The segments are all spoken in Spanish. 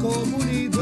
comunidad.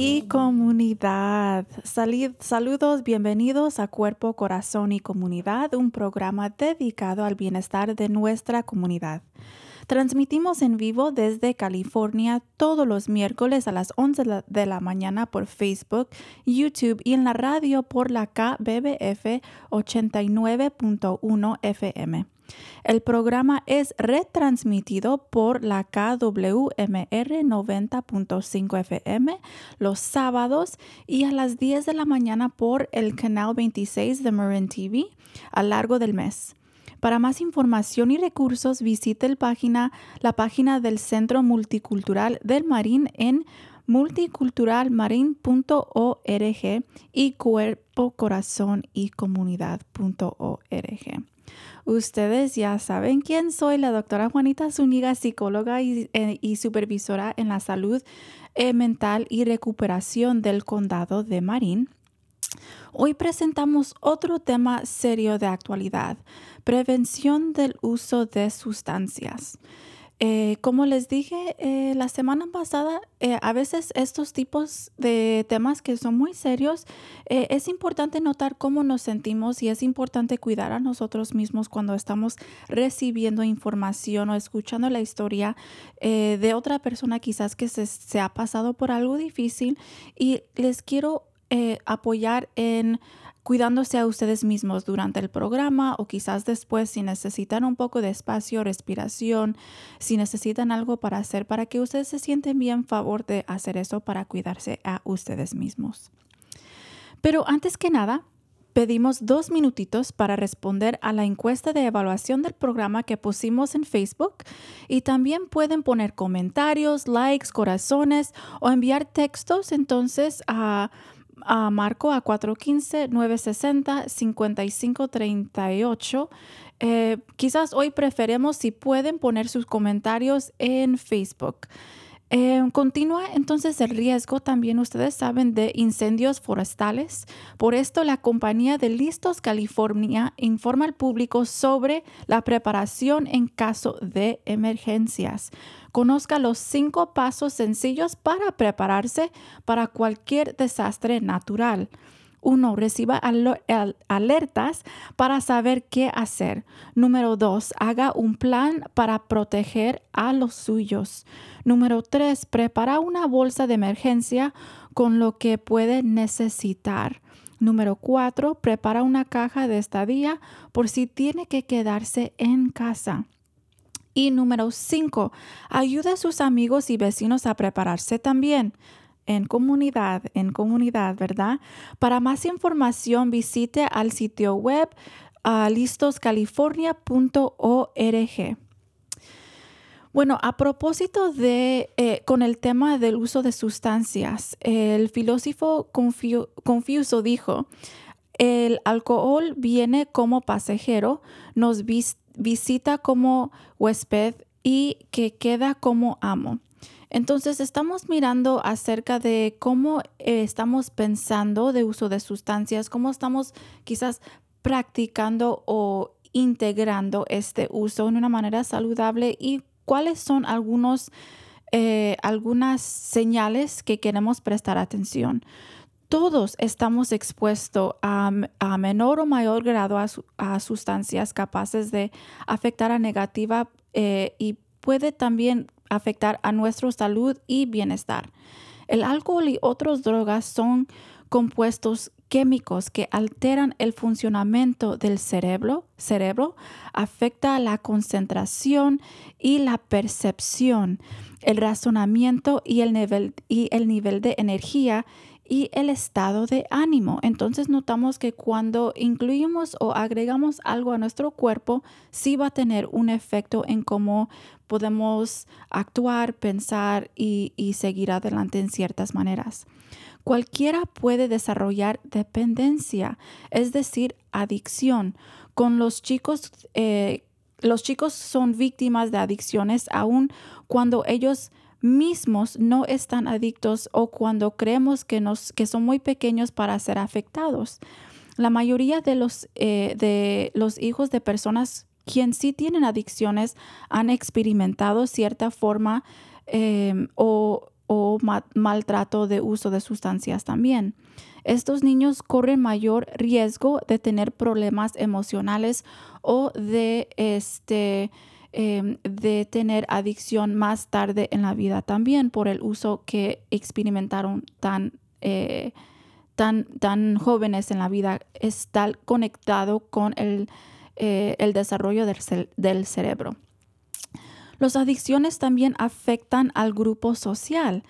Y comunidad. Saludos, bienvenidos a Cuerpo, Corazón y Comunidad, un programa dedicado al bienestar de nuestra comunidad. Transmitimos en vivo desde California todos los miércoles a las 11 de la- de la mañana por Facebook, YouTube y en la radio por la KBBF 89.1 FM. El programa es retransmitido por la KWMR 90.5 FM los sábados y a las 10 de la mañana por el canal 26 de Marin TV a largo del mes. Para más información y recursos, visite el página, la página del Centro Multicultural del Marín en multiculturalmarin.org y cuerpo, corazón y comunidad.org. Ustedes ya saben quién soy, la doctora Juanita Zúñiga, psicóloga y, eh, supervisora en la salud eh, mental y recuperación del condado de Marín. Hoy presentamos otro tema serio de actualidad, prevención del uso de sustancias. Eh, como les dije eh, la semana pasada, eh, a veces estos tipos de temas que son muy serios, eh, es importante notar cómo nos sentimos y es importante cuidar a nosotros mismos cuando estamos recibiendo información o escuchando la historia de otra persona quizás que se, se ha pasado por algo difícil. Y les quiero apoyar en cuidándose a ustedes mismos durante el programa o quizás después si necesitan un poco de espacio, respiración, si necesitan algo para hacer para que ustedes se sienten bien, favor de hacer eso para cuidarse a ustedes mismos. Pero antes que nada, pedimos dos minutitos para responder a la encuesta de evaluación del programa que pusimos en Facebook y también pueden poner comentarios, likes, corazones o enviar textos entonces a a Marco a 415-960-5538. Eh, quizás hoy preferemos si pueden poner sus comentarios en Facebook. Eh, continúa entonces el riesgo, también ustedes saben, de incendios forestales. Por esto, la compañía de Listos California informa al público sobre la preparación en caso de emergencias. Conozca los cinco pasos sencillos para prepararse para cualquier desastre natural. 1. Reciba alertas para saber qué hacer. Número 2. Haga un plan para proteger a los suyos. Número 3. Prepara una bolsa de emergencia con lo que puede necesitar. Número 4. Prepara una caja de estadía por si tiene que quedarse en casa. Y número 5, ayude a sus amigos y vecinos a prepararse también. En comunidad, en comunidad, ¿verdad? Para más información visite al sitio web uh, listoscalifornia.org. Bueno, a propósito de, eh, con el tema del uso de sustancias, el filósofo Confu- Confucio dijo, el alcohol viene como pasajero, nos vis- visita como huésped y que queda como amo. Entonces estamos mirando acerca de cómo eh, estamos pensando de uso de sustancias, cómo estamos quizás practicando o integrando este uso en una manera saludable y cuáles son algunos, eh, algunas señales que queremos prestar atención. Todos estamos expuestos a, a menor o mayor grado a, su- a sustancias capaces de afectar a negativa eh, y puede también afectar a nuestra salud y bienestar. El alcohol y otras drogas son compuestos químicos que alteran el funcionamiento del cerebro, cerebro, afecta la concentración y la percepción, el razonamiento y el nivel, y el nivel de energía y el estado de ánimo. Entonces notamos que cuando incluimos o agregamos algo a nuestro cuerpo, sí va a tener un efecto en cómo podemos actuar, pensar y, seguir adelante en ciertas maneras. Cualquiera puede desarrollar dependencia, es decir, adicción. Con los chicos, eh, los chicos son víctimas de adicciones aun cuando ellos mismos no están adictos o cuando creemos que, nos, que son muy pequeños para ser afectados. La mayoría de los, eh, de los hijos de personas quien sí tienen adicciones han experimentado cierta forma eh, o, o ma- maltrato de uso de sustancias también. Estos niños corren mayor riesgo de tener problemas emocionales o de este em, de tener adicción más tarde en la vida también por el uso que experimentaron tan, eh, tan, tan jóvenes en la vida. Está conectado con el, eh, el desarrollo del, del cerebro. Las adicciones también afectan al grupo social.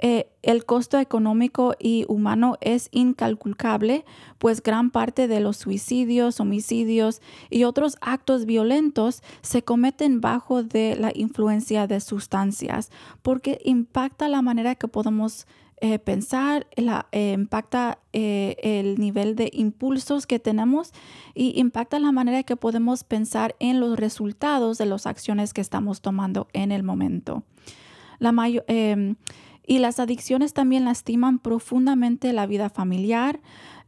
Eh, el costo económico y humano es incalculable, pues gran parte de los suicidios, homicidios y otros actos violentos se cometen bajo de la influencia de sustancias, porque impacta la manera que podemos eh, pensar, eh, impacta el nivel de impulsos que tenemos y impacta la manera que podemos pensar en los resultados de las acciones que estamos tomando en el momento. La mayo- em, y las adicciones también lastiman profundamente la vida familiar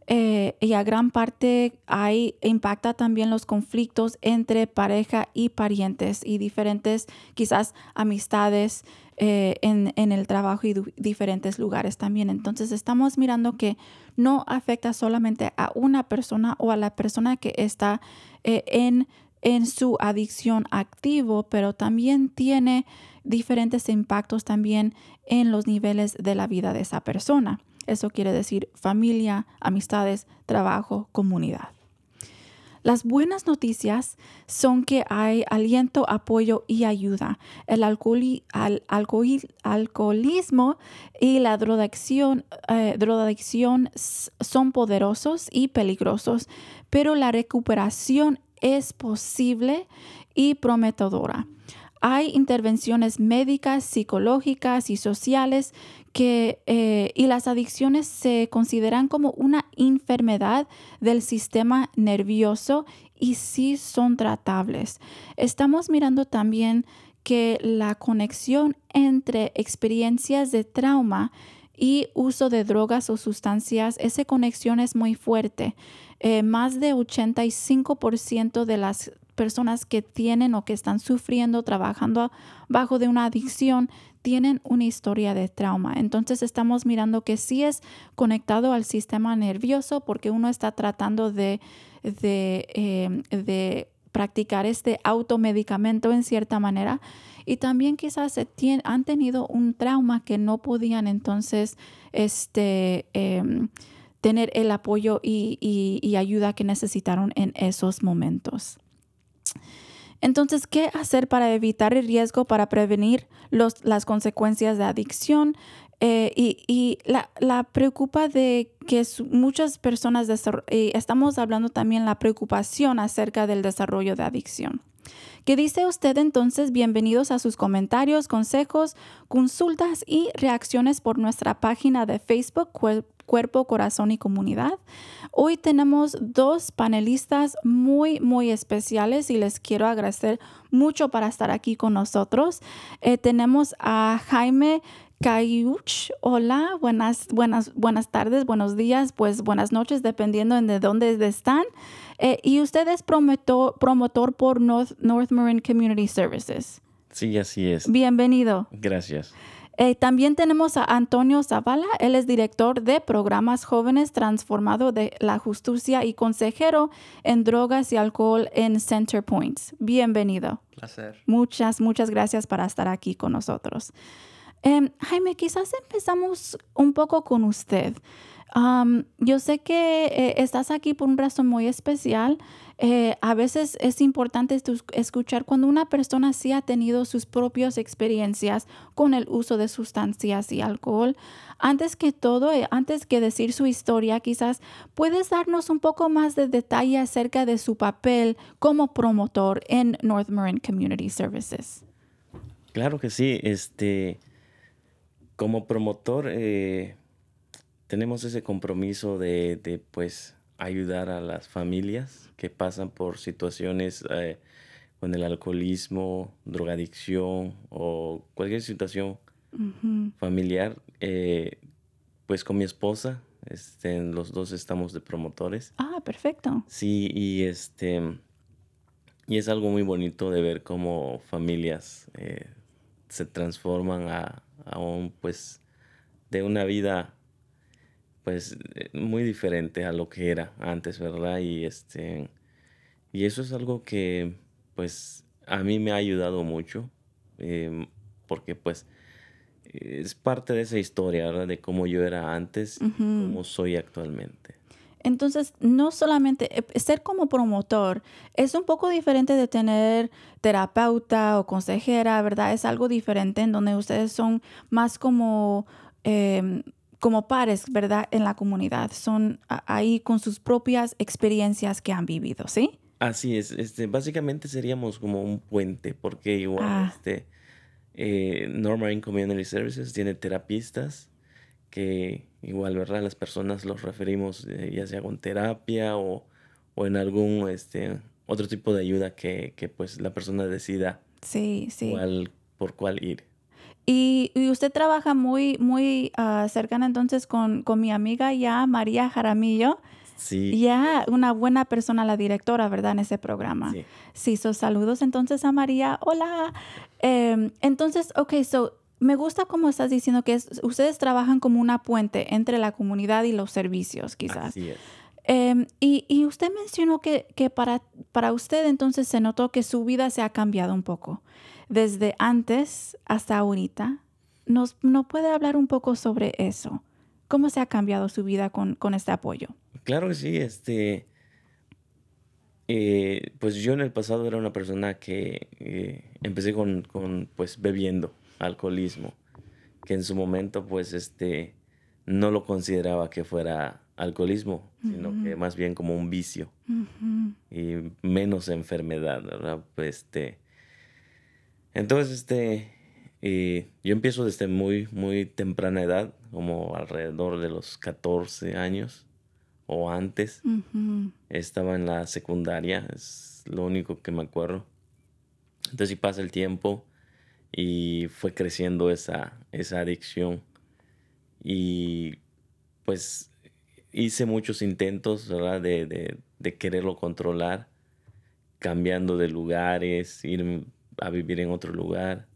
eh, y a gran parte hay, impacta también los conflictos entre pareja y parientes y diferentes quizás amistades eh, en, en el trabajo y diferentes lugares también. Entonces estamos mirando que no afecta solamente a una persona o a la persona que está eh, en, en su adicción activo, pero también tiene diferentes impactos también en los niveles de la vida de esa persona. Eso quiere decir familia, amistades, trabajo, comunidad. Las buenas noticias son que hay aliento, apoyo y ayuda. El alcoholi- al- alcohol- alcoholismo y la drogadicción, eh, son poderosos y peligrosos, pero la recuperación es posible y prometedora. Hay intervenciones médicas, psicológicas y sociales que, eh, y las adicciones se consideran como una enfermedad del sistema nervioso y sí son tratables. Estamos mirando también que la conexión entre experiencias de trauma y uso de drogas o sustancias, esa conexión es muy fuerte. Eh, más de 85% de las personas que tienen o que están sufriendo, trabajando bajo de una adicción, tienen una historia de trauma. Entonces estamos mirando que sí es conectado al sistema nervioso porque uno está tratando de, de, de practicar este automedicamento en cierta manera y también quizás han tenido un trauma que no podían entonces este, em, tener el apoyo y ayuda que necesitaron en esos momentos. Entonces, ¿qué hacer para evitar el riesgo, para prevenir los- las consecuencias de adicción? Eh, y y la, la preocupa de que muchas personas, eh, estamos hablando también la preocupación acerca del desarrollo de adicción. ¿Qué dice usted entonces? Bienvenidos a sus comentarios, consejos, consultas y reacciones por nuestra página de Facebook Cuerpo, Corazón y Comunidad. Hoy tenemos dos panelistas muy, muy especiales y les quiero agradecer mucho para estar aquí con nosotros. Eh, tenemos a Jaime Cayuch. Hola, buenas, buenas, buenas tardes, buenos días, pues buenas noches, dependiendo de dónde están. Eh, y usted es promotor, promotor por North, North Marin Community Services. Sí, así es. Bienvenido. Gracias. Eh, también tenemos a Antonio Zavala, él es director de programas jóvenes transformado de la justicia y consejero en drogas y alcohol en Center Points. Bienvenido. Placer. Muchas, muchas gracias para estar aquí con nosotros. Em, Jaime, quizás empezamos un poco con usted. Am, yo sé que eh, estás aquí por un razón muy especial. Eh, a veces es importante escuchar cuando una persona sí ha tenido sus propias experiencias con el uso de sustancias y alcohol. Antes que todo, eh, antes que decir su historia, quizás puedes darnos un poco más de detalle acerca de su papel como promotor en North Marin Community Services. Claro que sí. Este, como promotor, eh, tenemos ese compromiso de, de, pues, ayudar a las familias que pasan por situaciones eh, con el alcoholismo, drogadicción o cualquier situación familiar. eh, pues con mi esposa, este, los dos estamos de promotores. Ah, perfecto. Sí, y este y es algo muy bonito de ver cómo familias eh, se transforman a, a un pues de una vida pues eh, muy diferente a lo que era antes, ¿verdad? Y este y eso es algo que pues a mí me ha ayudado mucho em, porque pues es parte de esa historia, ¿verdad? De cómo yo era antes y Ujú. cómo soy actualmente. Entonces, no solamente eh, ser como promotor es un poco diferente de tener terapeuta o consejera, ¿verdad? Es algo diferente en donde ustedes son más como, em, como pares, ¿verdad? En la comunidad. Son ahí con sus propias experiencias que han vivido, ¿sí? Así es, este, básicamente seríamos como un puente, porque igual Ah. este, eh, North Marine Community Services tiene terapistas que igual, ¿verdad? Las personas los referimos eh, ya sea con terapia o, o en algún este, otro tipo de ayuda que, que pues la persona decida Sí, sí. cuál, por cuál ir. Y, y usted trabaja muy, muy ah, cercana entonces con, con mi amiga ya, María Jaramillo. Sí, Ya una buena persona, la directora, ¿verdad? En ese programa. sí. Sí, so saludos entonces a María. Hola. Em, entonces, ok, so me gusta como estás diciendo que es- ustedes trabajan como una puente entre la comunidad y los servicios, quizás. Así es. Em, y, y usted mencionó que, que para, para usted entonces se notó que su vida se ha cambiado un poco, desde antes hasta ahorita. ¿Nos no puede hablar un poco sobre eso? ¿Cómo se ha cambiado su vida con, con este apoyo? Claro que sí, este, eh, pues yo en el pasado era una persona que eh, empecé con, con, pues bebiendo alcoholismo, que en su momento pues este no lo consideraba que fuera alcoholismo, sino que más bien como un vicio y menos enfermedad, ¿verdad? Pues este, entonces este, eh, yo empiezo desde muy, muy temprana edad, como alrededor de los 14 años o antes. Estaba en la secundaria, es lo único que me acuerdo. Entonces sí pasa el tiempo y fue creciendo esa, esa adicción. Y pues hice muchos intentos, ¿verdad? De, de, de quererlo controlar, cambiando de lugares, ir a vivir en otro lugar,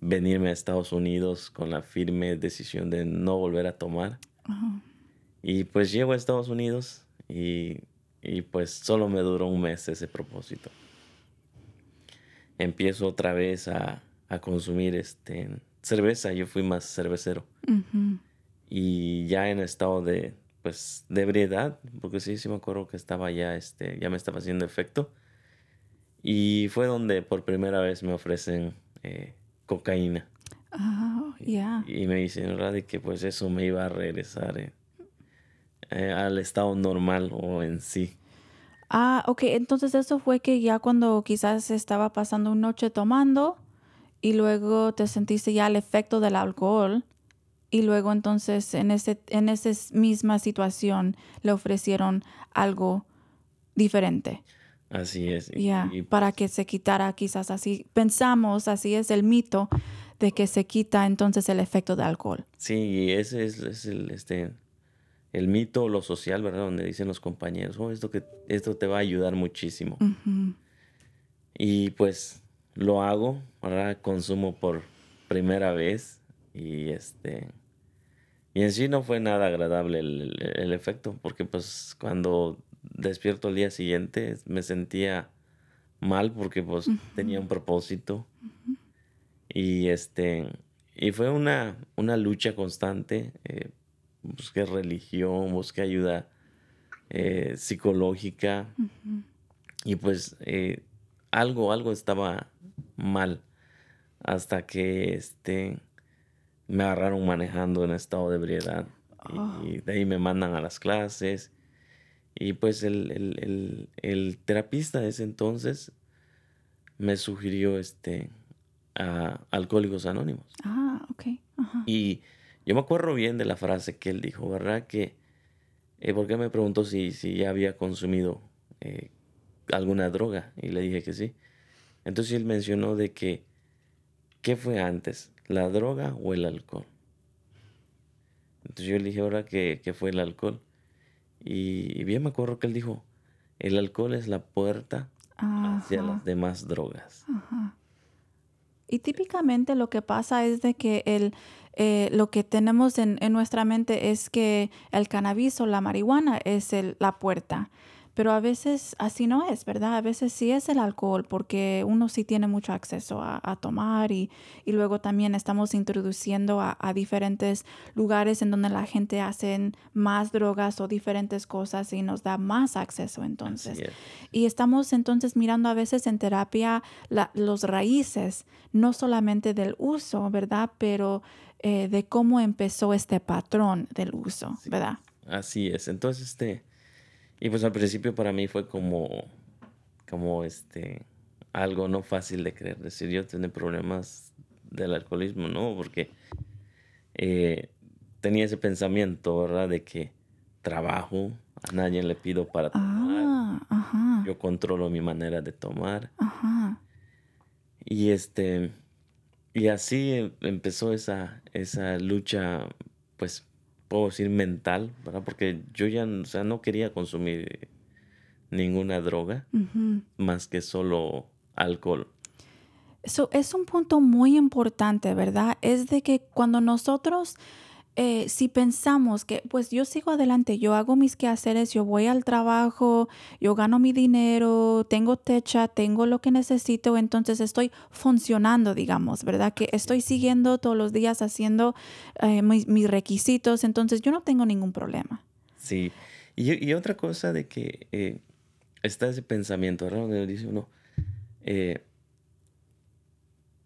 venirme a Estados Unidos con la firme decisión de no volver a tomar. Y pues llego a Estados Unidos y, y pues solo me duró un mes ese propósito. Empiezo otra vez a, a consumir este, cerveza, yo fui más cervecero. Y ya en estado de, pues, de ebriedad, porque sí, sí me acuerdo que estaba ya, este, ya me estaba haciendo efecto. Y fue donde por primera vez me ofrecen eh, cocaína. Ah, ya. Y me dicen, ¿verdad? De que pues eso me iba a regresar eh, eh, al estado normal o en sí. Ah, ok, entonces eso fue que ya cuando quizás estaba pasando una noche tomando y luego te sentiste ya el efecto del alcohol y luego entonces en ese en esa misma situación le ofrecieron algo diferente. Así es. y- Ya, y para que se quitara quizás así. Pensamos, así es el mito de que se quita entonces el efecto del alcohol. Sí, y ese es, es el, este, el mito, lo social, ¿verdad? Donde dicen los compañeros, oh, esto, que, esto te va a ayudar muchísimo. Y pues lo hago, ¿verdad? Consumo por primera vez y este... Y en sí no fue nada agradable el, el- el efecto, porque pues cuando despierto al día siguiente me sentía mal porque pues tenía un propósito. Y este... Y fue una, una lucha constante. eh, busqué religión, busqué ayuda eh, psicológica. Y pues eh, algo, algo estaba mal. Hasta que este me agarraron manejando en estado de ebriedad. Y, de ahí me mandan a las clases. Y pues el, el, el, el terapista de ese entonces me sugirió este a Alcohólicos Anónimos. Ah, ok. Ajá. Y yo me acuerdo bien de la frase que él dijo, ¿verdad? Que, eh, porque me preguntó si, si ya había consumido eh, alguna droga y le dije que sí. Entonces él mencionó de que, ¿qué fue antes? ¿La droga o el alcohol? Entonces yo le dije ahora que, que fue el alcohol. Y, bien me acuerdo que él dijo, el alcohol es la puerta hacia las demás drogas. Y típicamente lo que pasa es de que el, eh, lo que tenemos en, en nuestra mente es que el cannabis o la marihuana es el- la puerta. Pero a veces así no es, ¿verdad? A veces sí es el alcohol porque uno sí tiene mucho acceso a, a tomar y, y luego también estamos introduciendo a, a diferentes lugares en donde la gente hace más drogas o diferentes cosas y nos da más acceso entonces. Es. Y estamos entonces mirando a veces en terapia la- los raíces, no solamente del uso, ¿verdad? Pero eh, de cómo empezó este patrón del uso, Sí. ¿verdad? Así es. Entonces, este, y pues al principio para mí fue como, como este, algo no fácil de creer. Decir, yo tengo problemas del alcoholismo, ¿no? Porque eh, tenía ese pensamiento, ¿verdad? De que trabajo, a nadie le pido para tomar, Ah, ajá, yo controlo mi manera de tomar. ajá. Y este, y así em- empezó esa, esa lucha, pues, puedo decir mental, ¿verdad? Porque yo ya, o sea, no quería consumir ninguna droga más que solo alcohol. Eso es un punto muy importante, ¿verdad? Es de que cuando nosotros, eh, si pensamos que, pues yo sigo adelante, yo hago mis quehaceres, yo voy al trabajo, yo gano mi dinero, tengo techa, tengo lo que necesito, entonces estoy funcionando, digamos, ¿verdad? Que estoy siguiendo todos los días haciendo eh, mis, mis requisitos, entonces yo no tengo ningún problema. Sí. Y, y otra cosa de que eh, está ese pensamiento, ¿verdad? Donde dice uno, eh,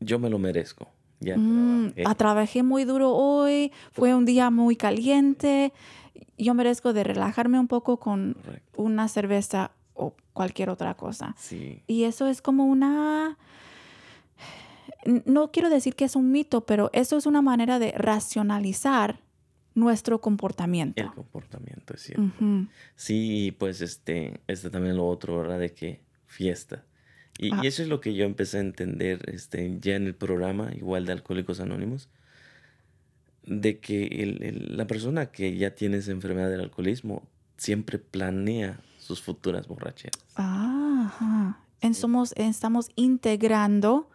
yo me lo merezco. Ya Mm, trabajé. ah, trabajé muy duro hoy, fue un día muy caliente, yo merezco de relajarme un poco con Correcto. una cerveza o cualquier otra cosa. Sí. Y eso es como una... No quiero decir que es un mito, pero eso es una manera de racionalizar nuestro comportamiento. El comportamiento, es cierto. Sí, pues este, este también lo otro, ¿verdad? De que fiesta. Y, Ah. y eso es lo que yo empecé a entender este, ya en el programa, igual de Alcohólicos Anónimos, de que el- el- la persona que ya tiene esa enfermedad del alcoholismo siempre planea sus futuras borracheras. Ah, ajá. En somos, estamos integrando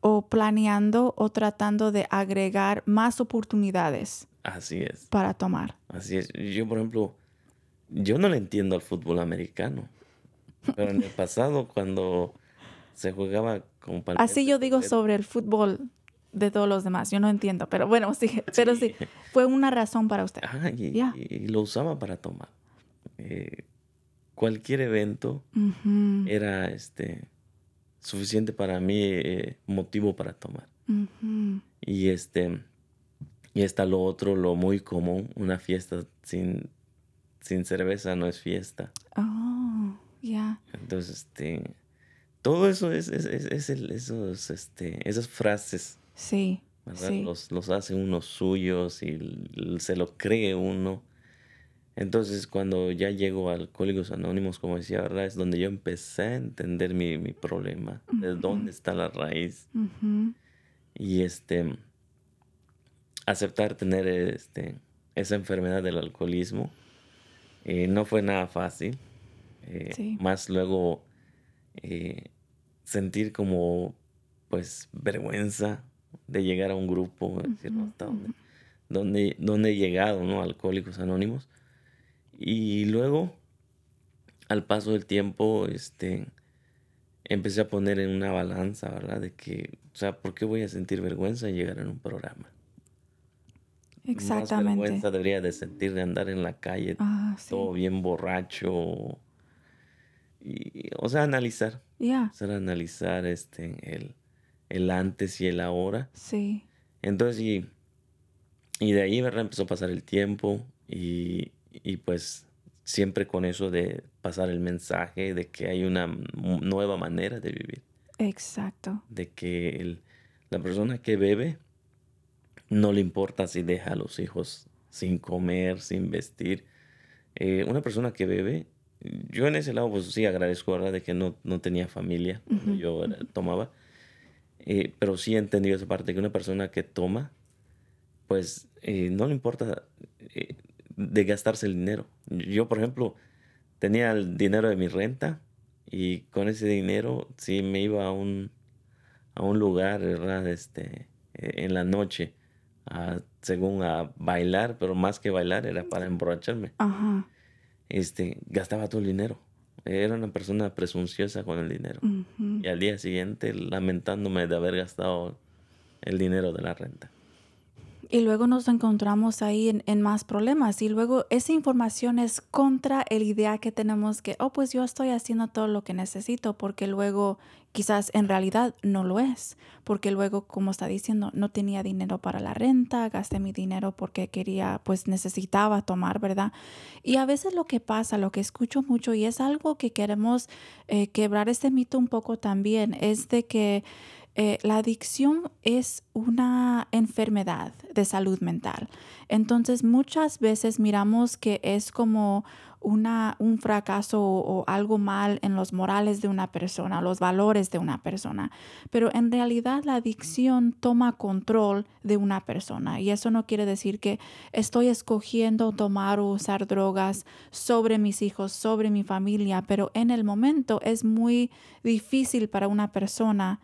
o planeando o tratando de agregar más oportunidades Así es, para tomar. así es. Yo, por ejemplo, yo no le entiendo al fútbol americano, pero en el pasado cuando se jugaba con Así yo digo sobre el fútbol de todos los demás. Yo no entiendo, pero bueno, sí, pero sí, fue una razón para usted. Ajá, y, lo usaba para tomar. Eh, cualquier evento era este suficiente para mí eh, motivo para tomar. Y este y está lo otro, lo muy común, una fiesta sin, sin cerveza no es fiesta. Oh, ya. Entonces, este, todo eso es, es, es- es el- esos, este, esas frases, Sí. Los, los hace uno suyos y se lo cree uno. Entonces, cuando ya llego a Alcohólicos Anónimos, como decía, ¿verdad? Es donde yo empecé a entender mi, mi problema, de dónde está la raíz. Y este, aceptar tener este, esa enfermedad del alcoholismo eh, no fue nada fácil. eh, Sí. Más luego eh, sentir como, pues, vergüenza de llegar a un grupo, decir, "No, hasta dónde, dónde, dónde he llegado, ¿no? Alcohólicos Anónimos. Y luego, al paso del tiempo, este, empecé a poner en una balanza, ¿verdad? De que, o sea, ¿por qué voy a sentir vergüenza en llegar en un programa? Más Exactamente. vergüenza debería de sentir de andar en la calle Ah, sí. todo bien borracho. Y, o sea, analizar, Ya, empezar a analizar este, el, el antes y el ahora. sí. Entonces, y, y de ahí, ¿verdad? Empezó a pasar el tiempo y, y pues siempre con eso de pasar el mensaje de que hay una nueva manera de vivir, Exacto. de que el- la persona que bebe no le importa si deja a los hijos sin comer, sin vestir. Eh, una persona que bebe, yo en ese lado pues sí agradezco, ¿verdad? De que no, no tenía familia yo era- tomaba. Eh, pero sí he entendido esa parte, que una persona que toma, pues eh, no le importa eh, de gastarse el dinero. Yo, por ejemplo, tenía el dinero de mi renta y con ese dinero sí me iba a un, a un lugar, ¿verdad? Este, eh, en la noche, a- según a bailar, pero más que bailar era para emborracharme. Ajá. Este, gastaba todo el dinero. Era una persona presunciosa con el dinero. Y al día siguiente lamentándome de haber gastado el dinero de la renta. Y luego nos encontramos ahí en, en más problemas. Y luego esa información es contra el idea que tenemos que, oh, pues yo estoy haciendo todo lo que necesito, porque luego quizás en realidad no lo es. Porque luego, como está diciendo, no tenía dinero para la renta, gasté mi dinero porque quería, pues necesitaba tomar, ¿verdad? Y a veces lo que pasa, lo que escucho mucho, y es algo que queremos eh, quebrar este mito un poco también, es de que eh, la adicción es una enfermedad de salud mental. Entonces muchas veces miramos que es como una, un fracaso o, o algo mal en los morales de una persona, los valores de una persona. Pero en realidad la adicción toma control de una persona y eso no quiere decir que estoy escogiendo tomar o usar drogas sobre mis hijos, sobre mi familia, pero en el momento es muy difícil para una persona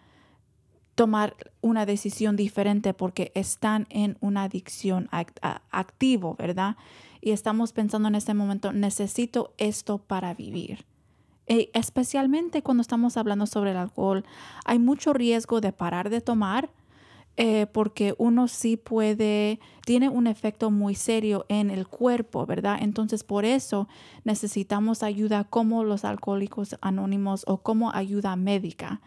tomar una decisión diferente porque están en una adicción act- activo, ¿verdad? Y estamos pensando en este momento, necesito esto para vivir. E especialmente cuando estamos hablando sobre el alcohol, hay mucho riesgo de parar de tomar eh, porque uno sí puede, tiene un efecto muy serio en el cuerpo, ¿verdad? Entonces por eso necesitamos ayuda como los alcohólicos anónimos o como ayuda médica.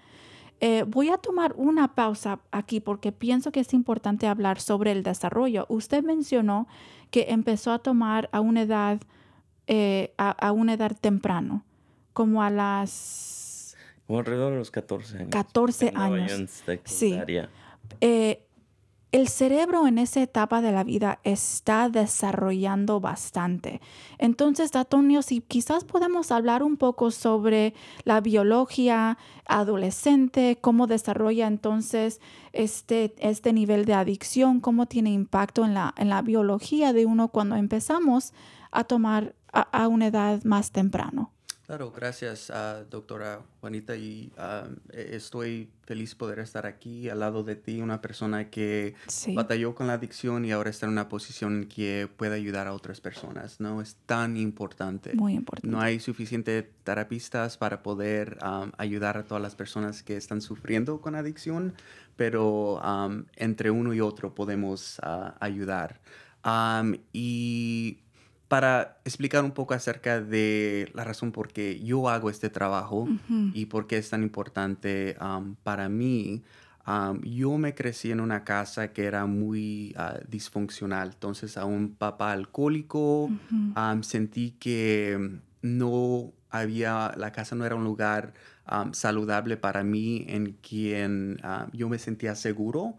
Eh, voy a tomar una pausa aquí porque pienso que es importante hablar sobre el desarrollo. Usted mencionó que empezó a tomar a una edad, eh, a, a una edad temprano, como a las Como alrededor de los 14 años. 14 Andaba yo años. Sí. eh, el cerebro en esa etapa de la vida está desarrollando bastante. Entonces, Antonio, si quizás podemos hablar un poco sobre la biología adolescente, cómo desarrolla entonces este, este nivel de adicción, cómo tiene impacto en la, en la biología de uno cuando empezamos a tomar a, a una edad más temprano. Claro, gracias, ah, doctora Juanita, y e- estoy feliz poder estar aquí al lado de ti, una persona que Sí. batalló con la adicción y ahora está en una posición en que puede ayudar a otras personas, ¿no? Es tan importante. Muy importante. No hay suficientes terapistas para poder am, ayudar a todas las personas que están sufriendo con adicción, pero am, entre uno y otro podemos ah, ayudar. Am, y para explicar un poco acerca de la razón por qué yo hago este trabajo y por qué es tan importante am, para mí, am, yo me crecí en una casa que era muy ah, disfuncional. Entonces, a un papá alcohólico, am, sentí que no había, la casa no era un lugar um, saludable para mí en quien uh, yo me sentía seguro.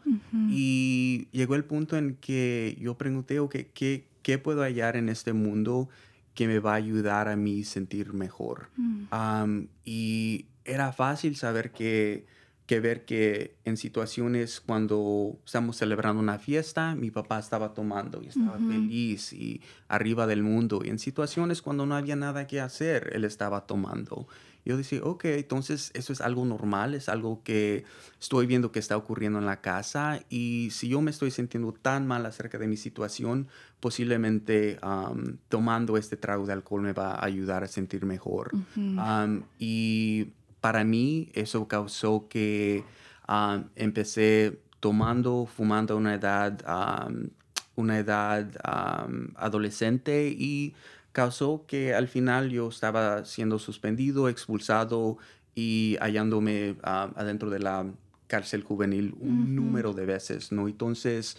Y llegó el punto en que yo pregunté, okay, ¿qué, ¿qué puedo hallar en este mundo que me va a ayudar a mí sentir mejor? Mm. Um, y era fácil saber que que ver que en situaciones cuando estamos celebrando una fiesta, mi papá estaba tomando y estaba feliz y arriba del mundo. Y en situaciones cuando no había nada que hacer, él estaba tomando. Yo decía, ok, entonces eso es algo normal, es algo que estoy viendo que está ocurriendo en la casa y si yo me estoy sintiendo tan mal acerca de mi situación, posiblemente tomando este trago de alcohol me va a ayudar a sentir mejor. Y para mí eso causó que empecé tomando, fumando a una edad, una edad adolescente y causó que al final yo estaba siendo suspendido, expulsado y hallándome ah, adentro de la cárcel juvenil un número de veces, ¿no? Entonces,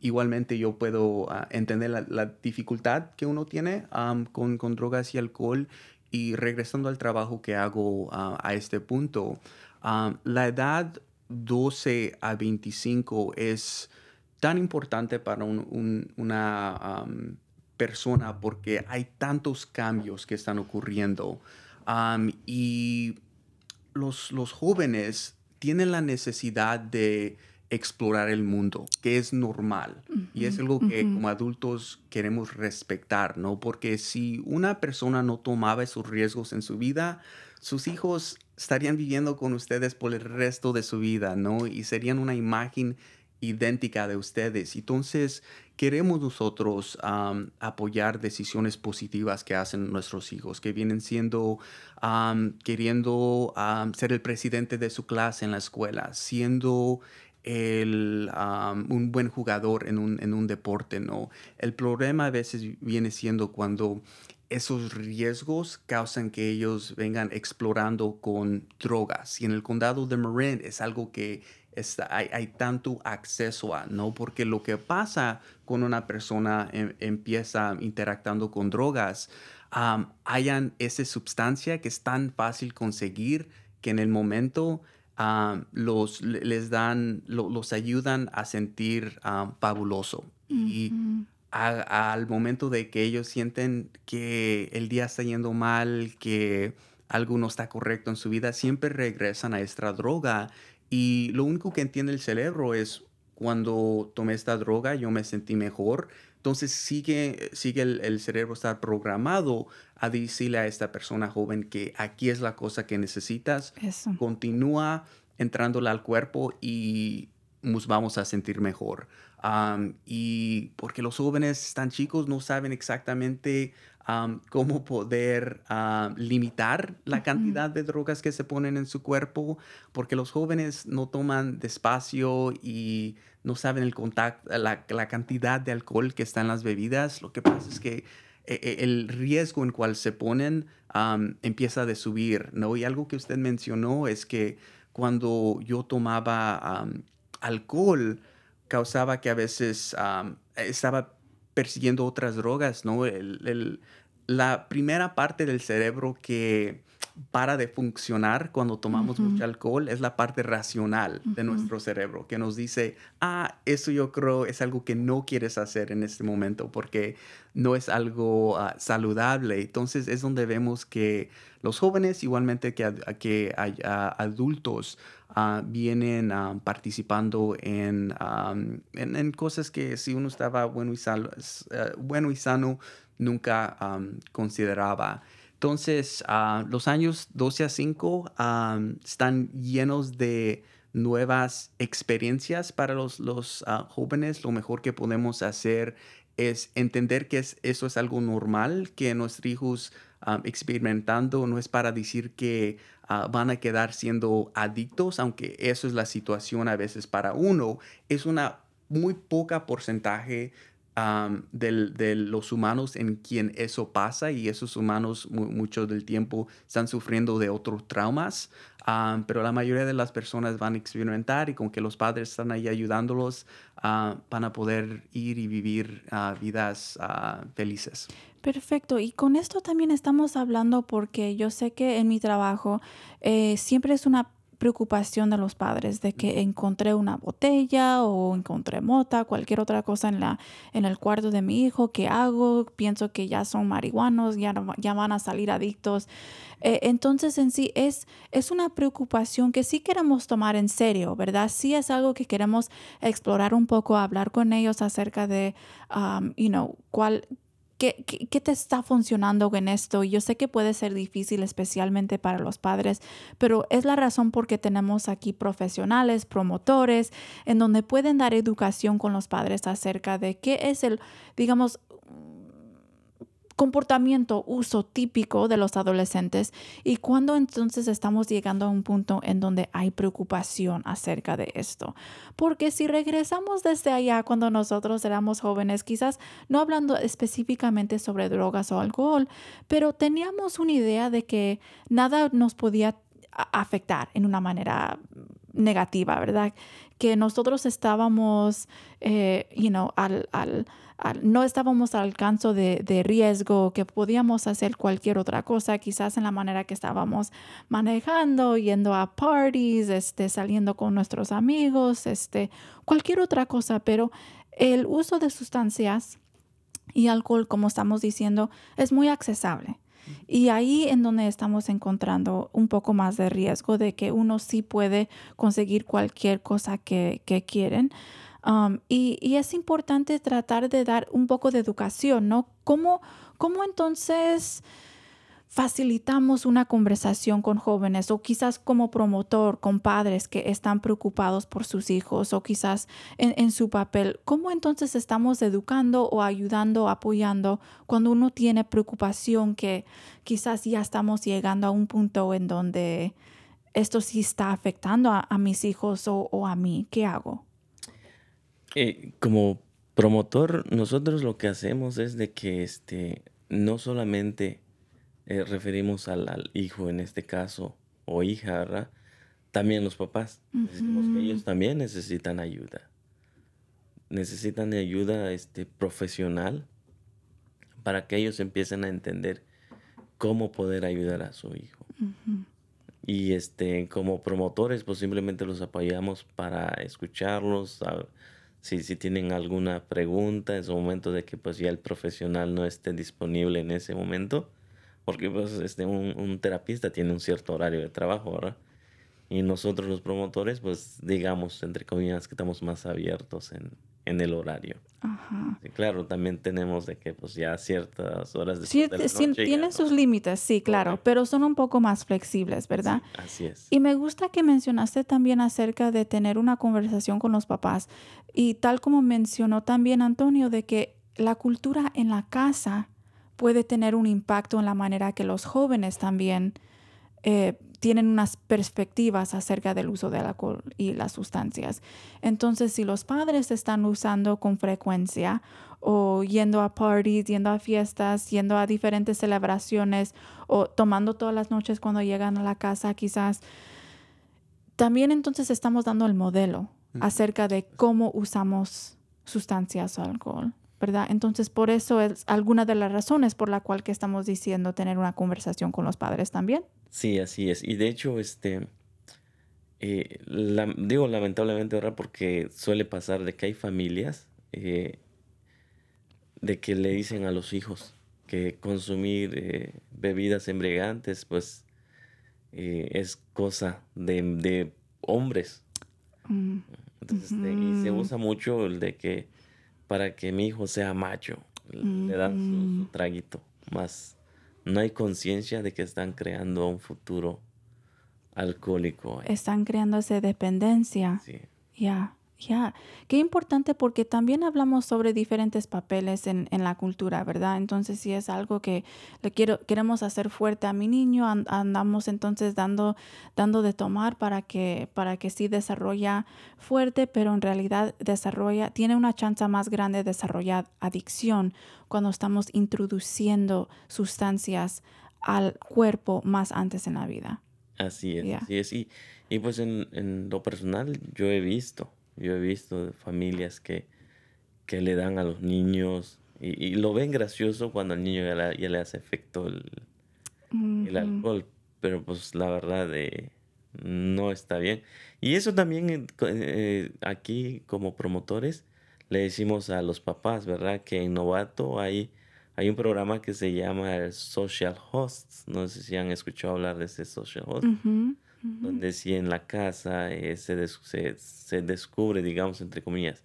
igualmente yo puedo ah, entender la, la dificultad que uno tiene con, con drogas y alcohol y regresando al trabajo que hago ah, a este punto, la edad 12 a 25 es tan importante para un- un- una persona porque hay tantos cambios que están ocurriendo y los, los jóvenes tienen la necesidad de explorar el mundo, que es normal. Y es algo que como adultos queremos respetar, ¿no? Porque si una persona no tomaba esos riesgos en su vida, sus hijos estarían viviendo con ustedes por el resto de su vida, ¿no? Y serían una imagen idéntica de ustedes. Entonces, queremos nosotros apoyar decisiones positivas que hacen nuestros hijos, que vienen siendo queriendo ser el presidente de su clase en la escuela, siendo el, un buen jugador en un, en un deporte, ¿no? El problema a veces viene siendo cuando esos riesgos causan que ellos vengan explorando con drogas. Y en el condado de Marin es algo que está- hay, hay tanto acceso a, ¿no? Porque lo que pasa cuando una persona em- empieza interactuando con drogas, am, hayan esa sustancia que es tan fácil conseguir que en el momento am, los, le- les dan, lo- los ayudan a sentir am, fabuloso. Y Ujú. a- al momento de que ellos sienten que el día está yendo mal, que algo no está correcto en su vida, siempre regresan a esta droga y lo único que entiende el cerebro es cuando tomé esta droga yo me sentí mejor. Entonces sigue, sigue el, el cerebro estar programado a decirle a esta persona joven que aquí es la cosa que necesitas, Eso. continúa entrándole al cuerpo y nos vamos a sentir mejor. Y porque los jóvenes tan chicos no saben exactamente am, cómo poder am, limitar la cantidad de drogas que se ponen en su cuerpo, porque los jóvenes no toman despacio y no saben el contacto, la, la cantidad de alcohol que está en las bebidas. Lo que pasa es que e- e- el riesgo en cual se ponen am, empieza a subir, ¿no? Y algo que usted mencionó es que cuando yo tomaba am, alcohol, causaba que a veces am, estaba persiguiendo otras drogas, ¿no? El- la primera parte del cerebro que para de funcionar cuando tomamos mucho alcohol es la parte racional de nuestro cerebro, que nos dice, ah, eso yo creo es algo que no quieres hacer en este momento porque no es algo ah, saludable. Entonces es donde vemos que los jóvenes, igualmente que, que hay, ah, adultos, ah, vienen participando en, en, en cosas que si uno estaba bueno y, sal- eh, bueno y sano, nunca consideraba. Entonces, ah, los años 12 a 5 am, están llenos de nuevas experiencias para los, ah, jóvenes. Lo mejor que podemos hacer es entender que es- eso es algo normal, que nuestros hijos experimentando no es para decir que ah, van a quedar siendo adictos, aunque eso es la situación a veces para uno, es una muy poca porcentaje am, del- de los humanos en quien eso pasa y esos humanos mu- mucho del tiempo están sufriendo de otros traumas, am, pero la mayoría de las personas van a experimentar y con que los padres están ahí ayudándolos, ah, van a poder ir y vivir ah, vidas ah, felices. Perfecto. Y con esto también estamos hablando porque yo sé que en mi trabajo eh, siempre es una preocupación de los padres de que encontré una botella o encontré mota, cualquier otra cosa en, la, en el cuarto de mi hijo, ¿qué hago? Pienso que ya son marihuanos, ya, no ya van a salir adictos. Eh, entonces en sí es, es una preocupación que sí queremos tomar en serio, ¿verdad? Sí es algo que queremos explorar un poco, hablar con ellos acerca de, um, you know, cuál, ¿Qué, qué, qué te está funcionando en esto? Yo sé que puede ser difícil, especialmente para los padres, pero es la razón por qué tenemos aquí profesionales, promotores, en donde pueden dar educación con los padres acerca de qué es el, digamos, comportamiento, uso típico de los adolescentes y cuando entonces estamos llegando a un punto en donde hay preocupación acerca de esto. Porque si regresamos desde allá cuando nosotros éramos jóvenes, quizás no hablando específicamente sobre drogas o alcohol, pero teníamos una idea de que nada nos podía afectar en una manera negativa, ¿verdad? Que nosotros estábamos, eh, you know, al- al- no estábamos al alcance de, riesgo, que podíamos hacer cualquier otra cosa, quizás en la manera que estábamos manejando, yendo a parties, este, saliendo con nuestros amigos, este, cualquier otra cosa, pero el uso de sustancias y alcohol, como estamos diciendo, es muy accesible. Y ahí en donde estamos encontrando un poco más de riesgo de que uno sí puede conseguir cualquier cosa que, que quieren. Um, y, es importante tratar de dar un poco de educación, ¿no? ¿Cómo, cómo entonces facilitamos una conversación con jóvenes o quizás como promotor con padres que están preocupados por sus hijos o quizás en, su papel? ¿Cómo entonces estamos educando o ayudando, apoyando cuando uno tiene preocupación que quizás ya estamos llegando a un punto en donde esto sí está afectando a, mis hijos o a mí? ¿Qué hago? Eh, como promotor, nosotros lo que hacemos es de que este, no solamente eh, referimos al, al hijo en este caso o hija, ¿verdad? También los papás. Decimos que ellos también necesitan ayuda. Necesitan ayuda este, profesional para que ellos empiecen a entender cómo poder ayudar a su hijo. Y este, como promotores, pues simplemente los apoyamos para escucharlos, a- si, si tienen alguna pregunta en su momento de que pues ya el profesional no esté disponible en ese momento, porque pues este, un, un terapista tiene un cierto horario de trabajo, ¿verdad? Y nosotros los promotores, pues digamos, entre comillas, que estamos más abiertos en, en el horario. Ajá. Sí, claro, también tenemos de que pues ya ciertas horas Sí, de la sí, noche ya tienen no. sus límites, sí, claro, pero son un poco más flexibles, ¿verdad? Sí, así es. Y me gusta que mencionaste también acerca de tener una conversación con los papás. Y tal como mencionó también Antonio, de que la cultura en la casa puede tener un impacto en la manera que los jóvenes también eh, tienen unas perspectivas acerca del uso del alcohol y las sustancias. Entonces, si los padres están usando con frecuencia o yendo a parties, yendo a fiestas, yendo a diferentes celebraciones o tomando todas las noches cuando llegan a la casa, quizás también entonces estamos dando el modelo acerca de cómo usamos sustancias o alcohol, ¿verdad? Entonces, por eso es alguna de las razones por la cual que estamos diciendo tener una conversación con los padres también. Sí, así es. Y de hecho, este, eh, la- digo lamentablemente ahora porque suele pasar de que hay familias eh, de que le dicen a los hijos que consumir eh, bebidas embriagantes, pues es cosa de, de hombres. Mm, Entonces, este, y se usa mucho el de que para que mi hijo sea macho, le dan su- su, Ujú. traguito. Más no hay conciencia de que están creando un futuro alcohólico. ahí. Están creando esa dependencia. Sí. Ya, Ya, qué importante porque también hablamos sobre diferentes papeles en, en la cultura, ¿verdad? Entonces, si es algo que le quiero, queremos hacer fuerte a mi niño, an- andamos entonces dando, dando de tomar para que, para que sí desarrolla fuerte, pero en realidad desarrolla, tiene una chance más grande de desarrollar adicción cuando estamos introduciendo sustancias al cuerpo más antes en la vida. Así es, así es. Y, y pues en, en lo personal yo he visto, yo he visto familias que, que le dan a los niños y, y lo ven gracioso cuando al niño ya, le- ya le hace efecto el, el alcohol, pero pues la verdad eh, no está bien. Y eso también eh, eh, aquí como promotores le decimos a los papás, ¿verdad? Que en Novato hay, hay un programa que se llama el Social Hosts. No sé si han escuchado hablar de ese Social Host Donde si en la casa eh, se, des- se, se descubre, digamos, entre comillas,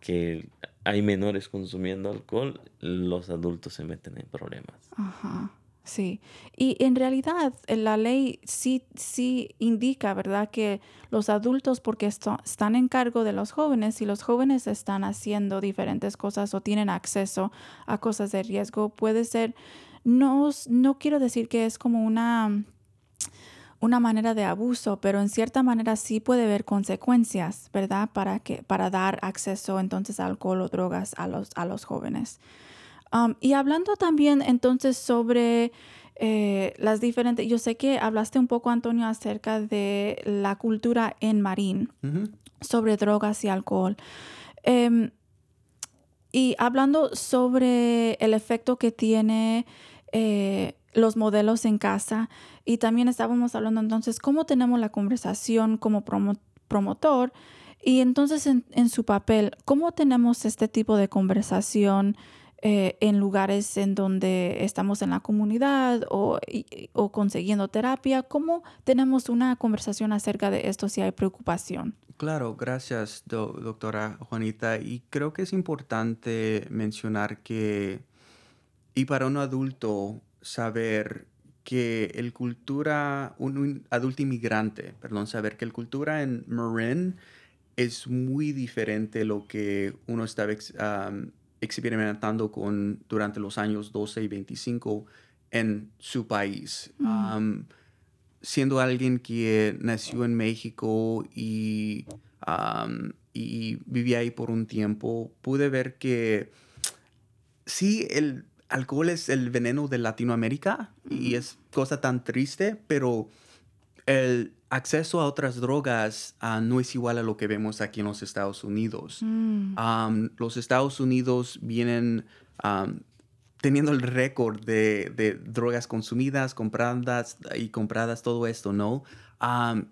que hay menores consumiendo alcohol, los adultos se meten en problemas. Ajá, sí. Y en realidad eh, la ley sí, sí indica, ¿verdad?, que los adultos, porque esto- están en cargo de los jóvenes, si los jóvenes están haciendo diferentes cosas o tienen acceso a cosas de riesgo, puede ser, no, no quiero decir que es como una una manera de abuso, pero en cierta manera sí puede haber consecuencias, ¿verdad? Para que para dar acceso entonces a alcohol o drogas a los a los jóvenes. Um, y hablando también entonces sobre eh, las diferentes, yo sé que hablaste un poco, Antonio, acerca de la cultura en Marín, sobre drogas y alcohol. Em, y hablando sobre el efecto que tiene eh, los modelos en casa, y también estábamos hablando entonces cómo tenemos la conversación como promo- promotor, y entonces en, su papel, cómo tenemos este tipo de conversación eh, en lugares en donde estamos en la comunidad o, o consiguiendo terapia, cómo tenemos una conversación acerca de esto si hay preocupación. Claro, gracias, do- doctora Juanita. Y creo que es importante mencionar que, y para un adulto, saber que el cultura, un, un adulto inmigrante, perdón, saber que el cultura en Marin es muy diferente lo que uno estaba ex- experimentando con durante los años 12 y 25 en su país. Mm. Siendo alguien que nació en México y, y vivía ahí por un tiempo, pude ver que sí, el alcohol es el veneno de Latinoamérica y es cosa tan triste, pero el acceso a otras drogas ah, no es igual a lo que vemos aquí en los Estados Unidos. Mm. Los Estados Unidos vienen teniendo el récord de, de drogas consumidas, compradas y compradas, todo esto, ¿no?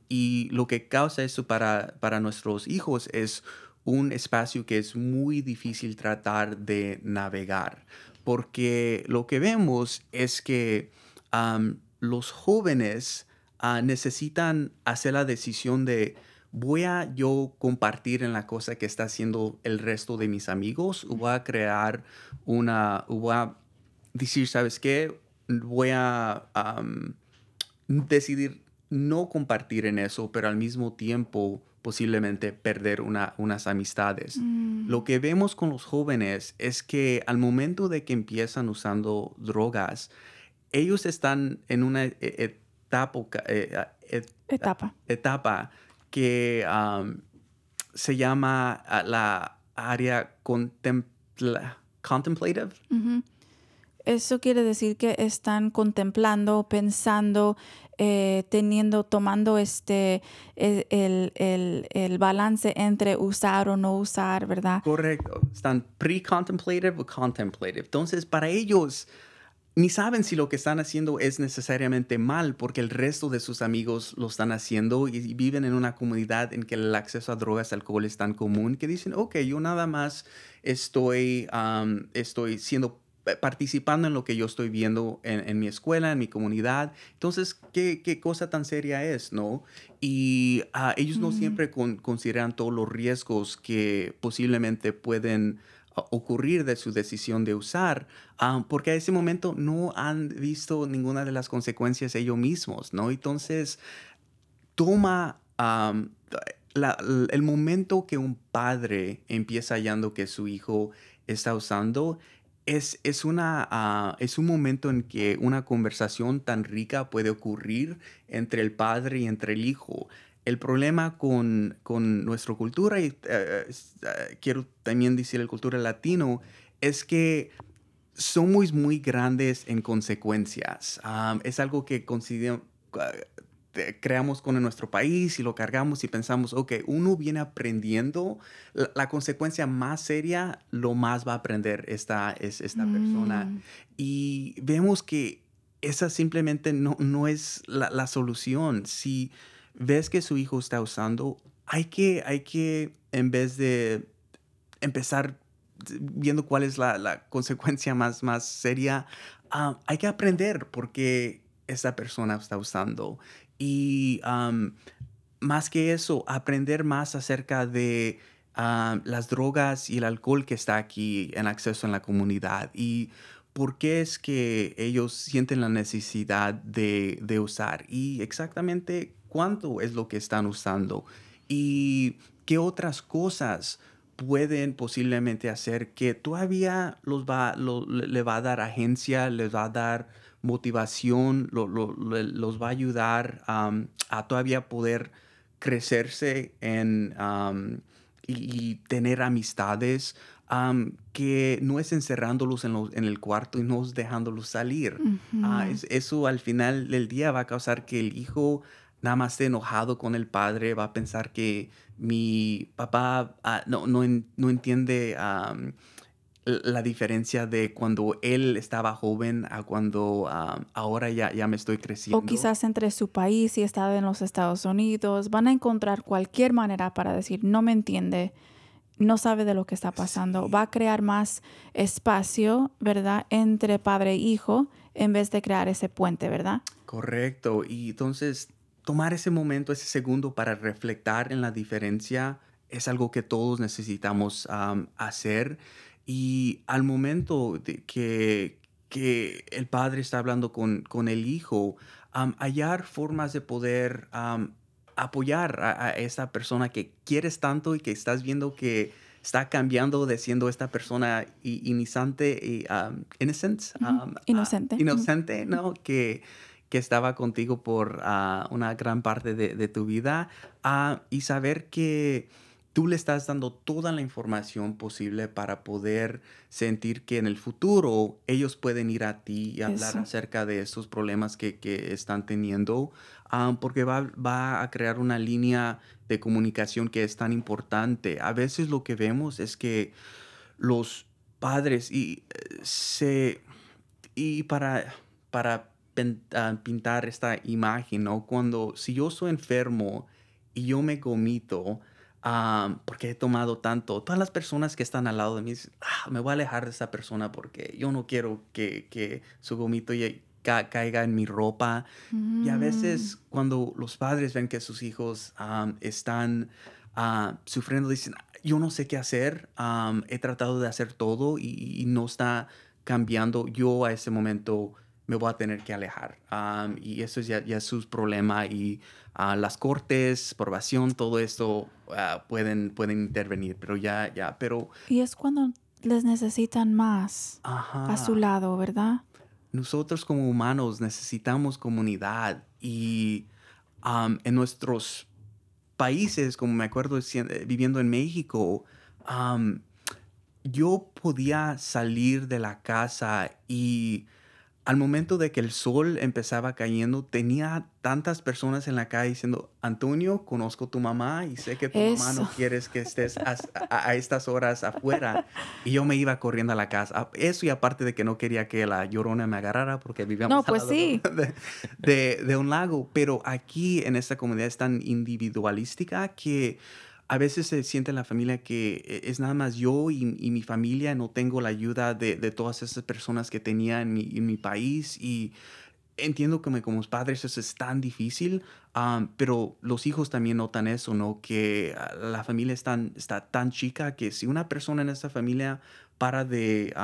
Y lo que causa eso para, para nuestros hijos es un espacio que es muy difícil tratar de navegar, porque lo que vemos es que los jóvenes ah, necesitan hacer la decisión de voy a yo compartir en la cosa que está haciendo el resto de mis amigos, voy a crear una, voy a decir, ¿sabes qué? Voy a decidir no compartir en eso, pero al mismo tiempo posiblemente perder una- unas amistades. Mm. Lo que vemos con los jóvenes es que al momento de que empiezan usando drogas, ellos están en una e- etapa, eh, et- Etapa. etapa que se llama la área contempla- contemplative. Eso quiere decir que están contemplando, pensando, eh, teniendo, tomando este el, el- el- el balance entre usar o no usar, ¿verdad? Correcto. Están pre-contemplative o contemplative. Entonces, para ellos, ni saben si lo que están haciendo es necesariamente mal, porque el resto de sus amigos lo están haciendo y, y viven en una comunidad en que el acceso a drogas alcohol es tan común que dicen, ok, yo nada más estoy, am, estoy siendo participando en lo que yo estoy viendo en, en mi escuela, en mi comunidad. Entonces, ¿qué, qué cosa tan seria es, no? Y ah, ellos no siempre con- consideran todos los riesgos que posiblemente pueden ah, ocurrir de su decisión de usar, ah, porque a ese momento no han visto ninguna de las consecuencias ellos mismos, ¿no? Entonces, toma, la- el momento que un padre empieza hallando que su hijo está usando es, es, una, ah, es un momento en que una conversación tan rica puede ocurrir entre el padre y entre el hijo. El problema con, con nuestra cultura, y es, eh, quiero también decir la cultura latino, es que somos muy grandes en consecuencias. Am, es algo que considero- ah, creamos con nuestro país y lo cargamos y pensamos, ok, uno viene aprendiendo, la, la consecuencia más seria, lo más va a aprender esta, es, esta persona. Mm. Y vemos que esa simplemente no, no es la, la solución. Si ves que su hijo está usando, hay que, hay que, en vez de empezar viendo cuál es la, la consecuencia más, más seria, ah, hay que aprender por qué esa persona está usando. Y más que eso, aprender más acerca de las drogas y el alcohol que está aquí en acceso en la comunidad y por qué es que ellos sienten la necesidad de, de usar y exactamente cuánto es lo que están usando y qué otras cosas pueden posiblemente hacer que todavía los va, lo- le va a dar agencia, les va a dar motivación, lo- lo- le- los va a ayudar a todavía poder crecerse en, y, y tener amistades am, que no es encerrándolos en, el cuarto y no es dejándolos salir. Ah, es- eso al final del día va a causar que el hijo nada más esté enojado con el padre, va a pensar que mi papá ah, no, no, no entiende la diferencia de cuando él estaba joven a cuando am, ahora ya, ya me estoy creciendo. O quizás entre su país y está en los Estados Unidos, van a encontrar cualquier manera para decir, no me entiende, no sabe de lo que está pasando. Va a crear más espacio, ¿verdad?, entre padre e hijo en vez de crear ese puente, ¿verdad? Correcto. Y entonces tomar ese momento, ese segundo para reflectar en la diferencia es algo que todos necesitamos am, hacer. Y al momento de que, que el padre está hablando con, con el hijo, am, hallar formas de poder am, apoyar a, a esa persona que quieres tanto y que estás viendo que está cambiando de siendo esta persona inocente y um, innocent, um, inocente, ujú. inocente, ¿no? Que, que estaba contigo por ah, una gran parte de, de tu vida ah, y saber que tú le estás dando toda la información posible para poder sentir que en el futuro ellos pueden ir a ti y hablar Eso. acerca de esos problemas que, que están teniendo, ah, porque va, va a crear una línea de comunicación que es tan importante. A veces lo que vemos es que los padres y eh, se y para para ah, pintar esta imagen, ¿no? Cuando si yo soy enfermo y yo me ah, porque he tomado tanto, todas las personas que están al lado de mí dicen, "Ah, me voy a alejar de esa persona porque yo no quiero que, que su gomito ca- caiga en mi ropa. Y a Mm. veces cuando los padres ven que sus hijos am, están ah, sufriendo, dicen, yo no sé qué hacer, he tratado de hacer todo y, y no está cambiando, yo a ese momento me voy a tener que alejar. Y eso es ya, ya es su problema y ah, las cortes, probación, todo esto ah, pueden, pueden intervenir, pero ya, ya, pero... Y es cuando les necesitan más Ajá a su lado, ¿verdad? nosotros como humanos necesitamos comunidad y en nuestros países, como me acuerdo eh, viviendo en México, yo podía salir de la casa y al momento de que el sol empezaba cayendo, tenía tantas personas en la calle diciendo, Antonio, conozco tu mamá y sé que tu mamá no Eso. quieres que estés as- a, a estas horas afuera. Y yo me iba corriendo a la casa. Eso y aparte de que no quería que la llorona me agarrara porque vivíamos No, al pues lado sí. de, de- de un lago. Pero aquí en esta comunidad es tan individualística que a veces se siente en la familia que e- es nada más yo y, mi familia, no tengo la ayuda de, todas esas personas que tenía en mi, país y entiendo que me- como padres eso es tan difícil, pero los hijos también notan eso, ¿no? Que ah, la familia es tan, está tan chica que si una persona en esa familia para de,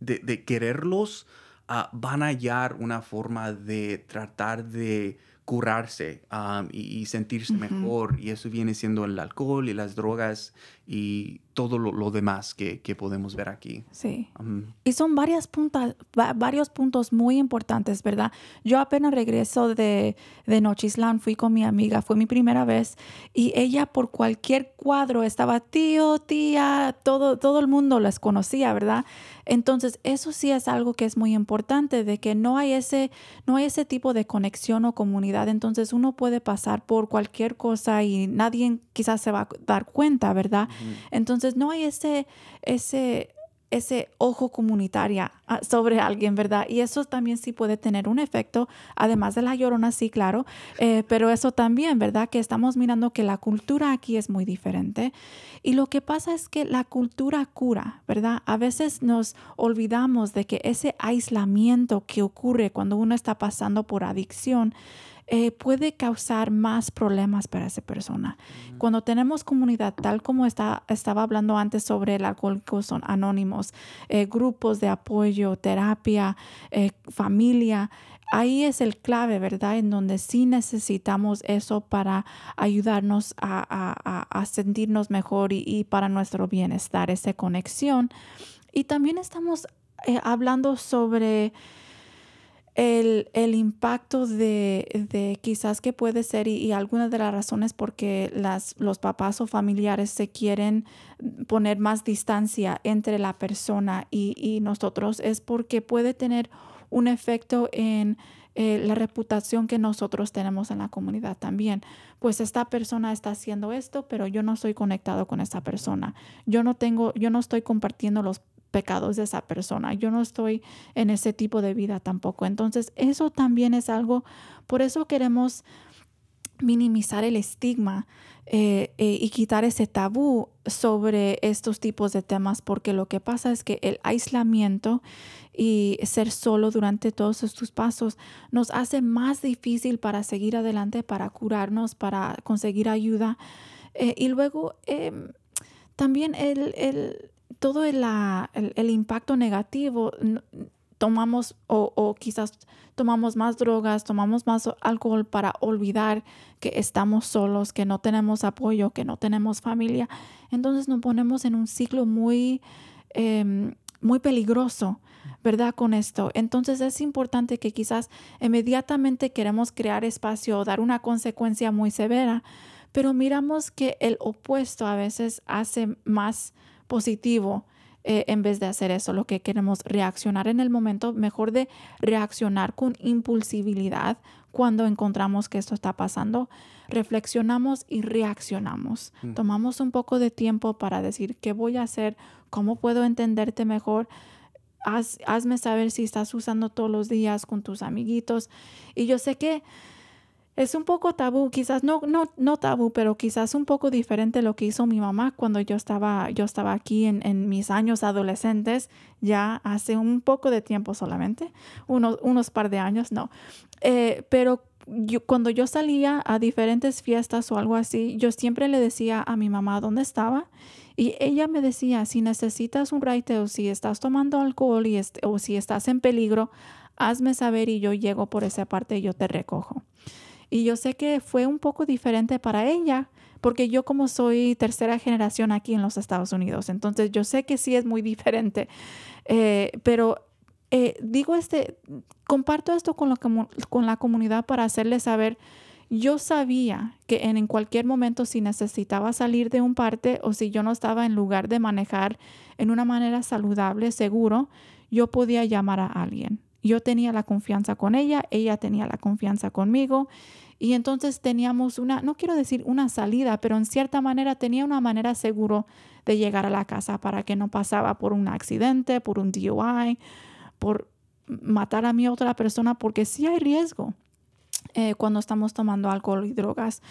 de, de quererlos, ah, van a hallar una forma de tratar de curarse um, y, y sentirse mejor. Y eso viene siendo el alcohol y las drogas y todo lo, lo demás que, que podemos ver aquí. Sí. Um, Y son varias puntas, va- varios puntos muy importantes, ¿verdad? Yo apenas regreso de, de Nochislan, fui con mi amiga, fue mi primera vez, y ella por cualquier cuadro estaba tío, tía, todo, todo el mundo las conocía, ¿verdad? Entonces, eso sí es algo que es muy importante, de que no hay ese, no hay ese tipo de conexión o comunidad. Entonces, uno puede pasar por cualquier cosa y nadie quizás se va a dar cuenta, ¿verdad? Entonces, no hay ese, ese, ese ojo comunitaria ah, sobre alguien, ¿verdad? Y eso también sí puede tener un efecto, además de la llorona, sí, claro, eh, pero eso también, ¿verdad? Que estamos mirando que la cultura aquí es muy diferente. Y lo que pasa es que la cultura cura, ¿verdad? A veces nos olvidamos de que ese aislamiento que ocurre cuando uno está pasando por adicción, eh, puede causar más problemas para esa persona. Cuando tenemos comunidad, tal como está, estaba hablando antes sobre el alcohólicos son anónimos, eh, grupos de apoyo, terapia, eh, familia, ahí es el clave, ¿verdad? En donde sí necesitamos eso para ayudarnos a, a- a- sentirnos mejor y, y para nuestro bienestar, esa conexión. Y también estamos hablando sobre el, el impacto de, de quizás que puede ser y, algunas de las razones por qué los papás o familiares se quieren poner más distancia entre la persona y, y nosotros es porque puede tener un efecto en eh, la reputación que nosotros tenemos en la comunidad también. Pues esta persona está haciendo esto, pero yo no soy conectado con esa persona. Yo no tengo, yo no estoy compartiendo los pecados de esa persona. Yo no estoy en ese tipo de vida tampoco. Entonces, eso también es algo, por eso queremos minimizar el estigma eh, eh, y quitar ese tabú sobre estos tipos de temas, porque lo que pasa es que el aislamiento y ser solo durante todos estos pasos nos hace más difícil para seguir adelante, para curarnos, para conseguir ayuda. Eh, y luego em, también el, el- todo el, impacto negativo, tomamos o, o quizás tomamos más drogas, tomamos más alcohol para olvidar que estamos solos, que no tenemos apoyo, que no tenemos familia. Entonces nos ponemos en un ciclo muy, em, muy peligroso, ¿verdad? Con esto. Entonces es importante que quizás inmediatamente queremos crear espacio o dar una consecuencia muy severa, pero miramos que el opuesto a veces hace más positivo eh, en vez de hacer eso, lo que queremos reaccionar en el momento, mejor de reaccionar con impulsibilidad cuando encontramos que esto está pasando, reflexionamos y reaccionamos. Tomamos un poco de tiempo para decir qué voy a hacer, cómo puedo entenderte mejor. Haz- hazme saber si estás usando todos los días con tus amiguitos. Y yo sé que es un poco tabú, quizás no, no, no tabú, pero quizás un poco diferente lo que hizo mi mamá cuando yo estaba, yo estaba aquí en, en mis años adolescentes, ya hace un poco de tiempo solamente, unos, unos par de años, no. Eh, pero cuando yo salía a diferentes fiestas o algo así, yo siempre le decía a mi mamá dónde estaba y ella me decía, si necesitas un raite o si estás tomando alcohol y o si estás en peligro, hazme saber y yo llego por esa parte y yo te recojo. Y yo sé que fue un poco diferente para ella, porque yo como soy tercera generación aquí en los Estados Unidos, entonces yo sé que sí es muy diferente, Eh, pero eh, digo este, comparto esto con con la comunidad para hacerles saber, yo sabía que en, en cualquier momento si necesitaba salir de un parte o si yo no estaba en lugar de manejar en una manera saludable, seguro, yo podía llamar a alguien. Yo tenía la confianza con ella, ella tenía la confianza conmigo y entonces teníamos una, no quiero decir una salida, pero en cierta manera tenía una manera seguro de llegar a la casa para que no pasaba por un accidente, por un DUI, por matar a mi otra persona, porque sí hay riesgo eh, cuando estamos tomando alcohol y drogas.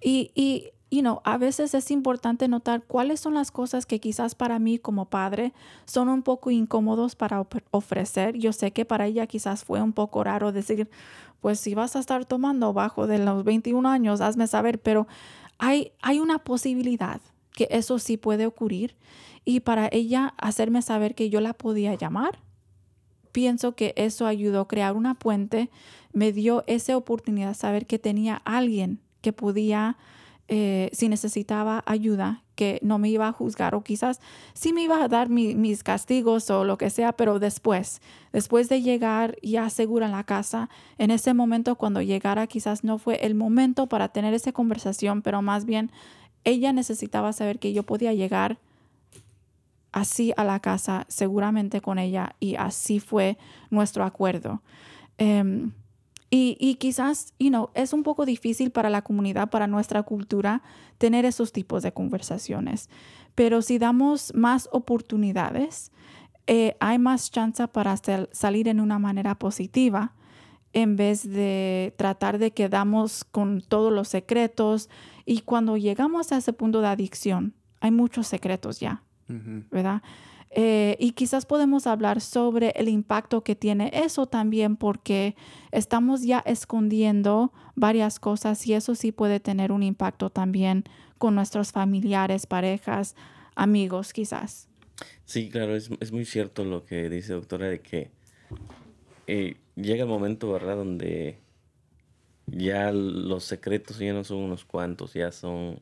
Y, y you know, a veces es importante notar cuáles son las cosas que quizás para mí como padre son un poco incómodos para ofrecer. Yo sé que para ella quizás fue un poco raro decir, pues si vas a estar tomando bajo de los 21 años, hazme saber, pero hay, hay una posibilidad que eso sí puede ocurrir y para ella hacerme saber que yo la podía llamar pienso que eso ayudó a crear una puente, me dio esa oportunidad de saber que tenía alguien que podía, eh, si necesitaba ayuda, que no me iba a juzgar o quizás sí me iba a dar mi- mis castigos o lo que sea, pero después, después de llegar ya segura en la casa, en ese momento cuando llegara quizás no fue el momento para tener esa conversación, pero más bien ella necesitaba saber que yo podía llegar así a la casa seguramente con ella y así fue nuestro acuerdo. Em, y, y quizás, you know, es un poco difícil para la comunidad, para nuestra cultura, tener esos tipos de conversaciones. Pero si damos más oportunidades, eh, hay más chance para sal- salir en una manera positiva en vez de tratar de quedamos con todos los secretos. Y cuando llegamos a ese punto de adicción, hay muchos secretos ya. ¿verdad? Eh, y quizás podemos hablar sobre el impacto que tiene eso también porque estamos ya escondiendo varias cosas y eso sí puede tener un impacto también con nuestros familiares, parejas, amigos quizás. Sí, claro, es, es muy cierto lo que dice doctora de que eh, llega el momento, ¿verdad? Donde ya los secretos ya no son unos cuantos, ya son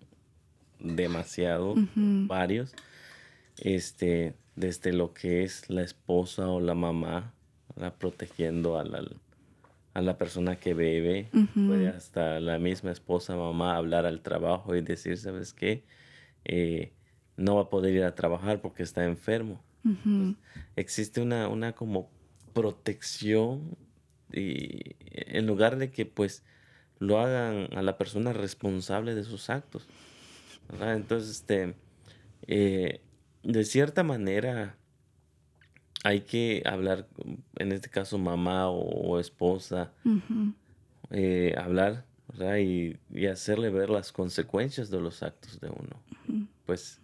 demasiado, varios. Este, desde lo que es la esposa o la mamá, ¿verdad? Protegiendo a la, a la persona que bebe, Ujú. puede hasta la misma esposa, mamá, hablar al trabajo y decir, ¿sabes qué? Eh, no va a poder ir a trabajar porque está enfermo. Ujú. Existe una, una como protección y en lugar de que pues lo hagan a la persona responsable de sus actos. ¿verdad? Entonces, este, eh, de cierta manera hay que hablar, en este caso mamá o, o esposa, eh, hablar ¿verdad? Y, y hacerle ver las consecuencias de los actos de uno. Pues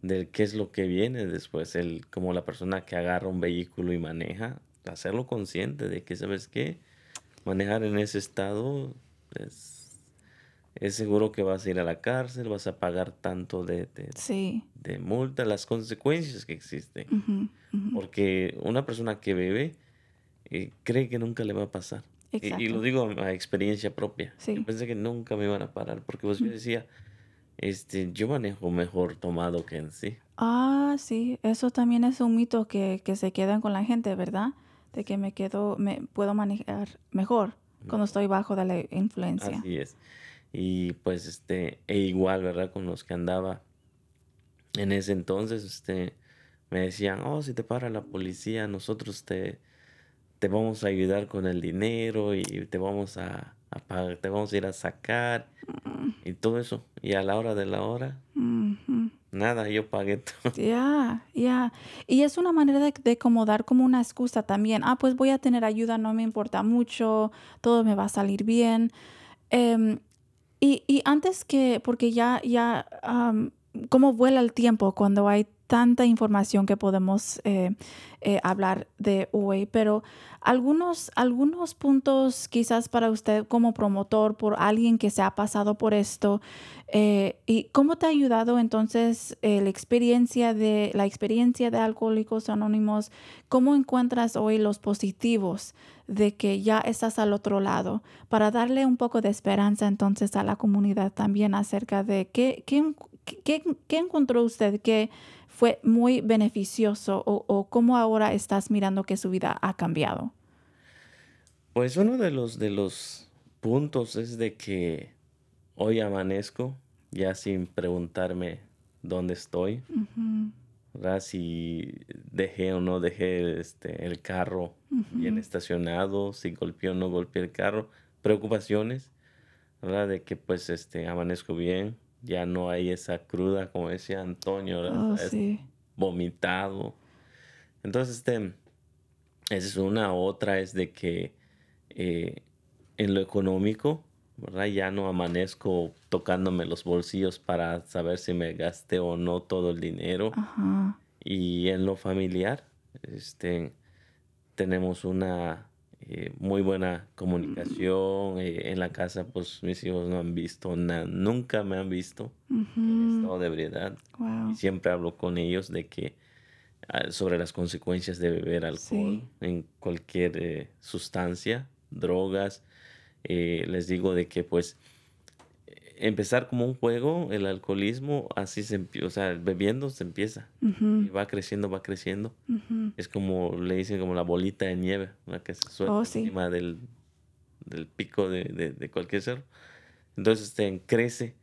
del qué es lo que viene después, el, como la persona que agarra un vehículo y maneja, hacerlo consciente de que, ¿sabes qué? Manejar en ese estado es, es seguro que vas a ir a la cárcel, vas a pagar tanto de, de, Sí. de multa, las consecuencias que existen. Porque una persona que bebe eh, cree que nunca le va a pasar. Y- lo digo a experiencia propia. Sí. Yo pensé que nunca me iban a parar porque pues, yo decía, este, yo manejo mejor tomado que en sí. Ah, sí, eso también es un mito que, que se queda con la gente, ¿verdad? De que me quedo, me puedo manejar mejor cuando estoy bajo de la influencia. Así es. Y pues, este, e igual, ¿verdad? Con los que andaba en ese entonces, este, me decían, oh, si te para la policía, nosotros te, te vamos a ayudar con el dinero y te vamos a, a pagar, te vamos a ir a sacar y todo eso. Y a la hora de la hora, nada, yo pagué todo. Ya, ya. Y es una manera de, de como dar como una excusa también. Ah, pues voy a tener ayuda, no me importa mucho, todo me va a salir bien. Em, y, y antes que, porque ya, ya, am, cómo vuela el tiempo cuando hay tanta información que podemos eh, eh, hablar de hoy, pero algunos, algunos puntos quizás para usted como promotor, por alguien que se ha pasado por esto, eh, ¿Y cómo te ha ayudado entonces la experiencia de la experiencia de Alcohólicos Anónimos? ¿Cómo encuentras hoy los positivos de que ya estás al otro lado para darle un poco de esperanza entonces a la comunidad también acerca de qué, qué, qué- qué encontró usted que fue muy beneficioso o, o cómo ahora estás mirando que su vida ha cambiado? Pues uno de los, de los puntos es de que hoy amanezco ya sin preguntarme dónde estoy, ¿verdad? Si dejé o no dejé este, el carro bien estacionado, si golpeé o no golpeé el carro, preocupaciones, ¿verdad? De que pues este, amanezco bien, ya no hay esa cruda, como decía Antonio. Oh, sí. vomitado. Entonces, este, esa es una. Otra es de que eh, en lo económico, ¿verdad? Ya no amanezco tocándome los bolsillos para saber si me gasté o no todo el dinero. Ajá. Y en lo familiar, este, tenemos una eh, muy buena comunicación. eh, en la casa, pues mis hijos no han visto nada, nunca me han visto en estado de ebriedad. Wow. Y siempre hablo con ellos de que ah, sobre las consecuencias de beber alcohol Sí. en cualquier eh, sustancia, drogas. Les digo de que pues empezar como un juego, el alcoholismo, así se empieza, o sea, bebiendo se empieza. Y va creciendo, va creciendo. Ujú. Es como, le dicen como la bolita de nieve, la que se suelta Oh, sí. encima del, del pico de, de- de cualquier cerro. Entonces este, crece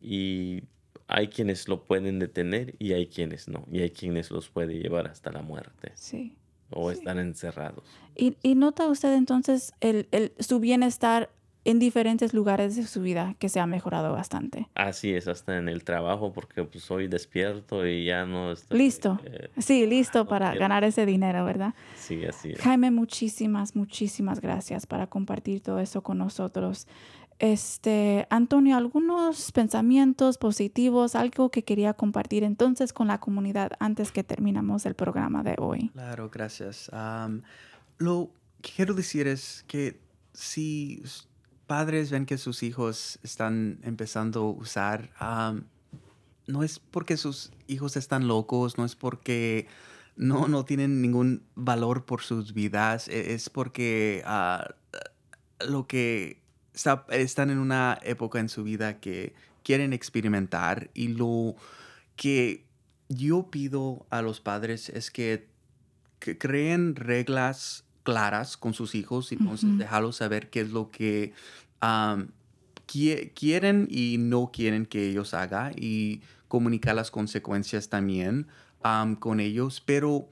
y hay quienes lo pueden detener y hay quienes no. Y hay quienes los puede llevar hasta la muerte Sí. o están encerrados. ¿Y, y nota usted entonces el, el- su bienestar en diferentes lugares de su vida que se ha mejorado bastante? Así es, hasta en el trabajo, porque pues soy despierto y ya no estoy... Listo. eh, Sí, listo para bien. ganar ese dinero, ¿verdad? sí, así es. Jaime, muchísimas, muchísimas gracias para compartir todo eso con nosotros. Este, Antonio, algunos pensamientos positivos, algo que quería compartir entonces con la comunidad antes que terminamos el programa de hoy. Claro, gracias. Lo que quiero decir es que si padres ven que sus hijos están empezando a usar, no es porque sus hijos están locos, no es porque no, no tienen ningún valor por sus vidas, e- es porque ah, lo que está- están en una época en su vida que quieren experimentar y lo que yo pido a los padres es que creen reglas claras con sus hijos y entonces Ujú. dejarlos saber qué es lo que quieren y no quieren que ellos hagan y comunicar las consecuencias también am, con ellos, pero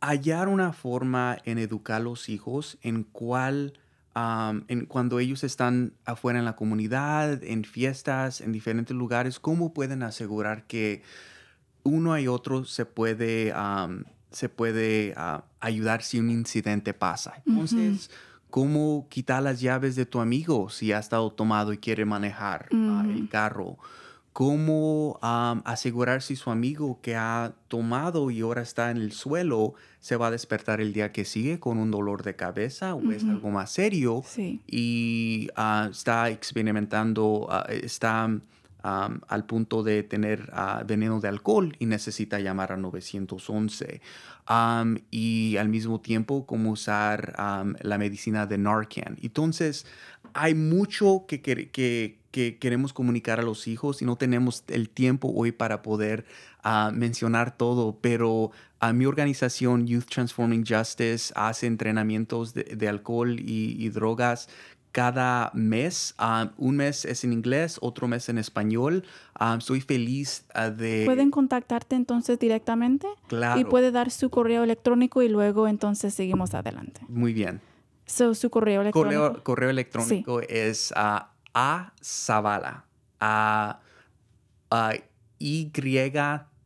hallar una forma en educar a los hijos en cual am, en cuando ellos están afuera en la comunidad, en fiestas, en diferentes lugares, cómo pueden asegurar que uno y otro se puede, se puede ah, ayudar si un incidente pasa. Entonces, ¿cómo quitar las llaves de tu amigo si ha estado tomado y quiere manejar ah, Ujú. el carro? ¿Cómo am, asegurar si su amigo que ha tomado y ahora está en el suelo se va a despertar el día que sigue con un dolor de cabeza o es Ujú. algo más serio? Sí. y está experimentando, está al punto de tener ah, veneno de alcohol y necesita llamar a 911. Am, y al mismo tiempo, cómo usar la medicina de Narcan. Entonces, hay mucho que, quer- que- que queremos comunicar a los hijos y no tenemos el tiempo hoy para poder ah, mencionar todo, pero a mi organización Youth Transforming Justice hace entrenamientos de, alcohol y drogas cada mes. Ah, un mes es en inglés, otro mes en español. Ah, estoy feliz ah, de... Pueden contactarte entonces directamente Claro. y puede dar su correo electrónico y luego entonces seguimos adelante. Muy bien. So, su correo electrónico. Correo, correo electrónico es ah, a Zavala. A, a Y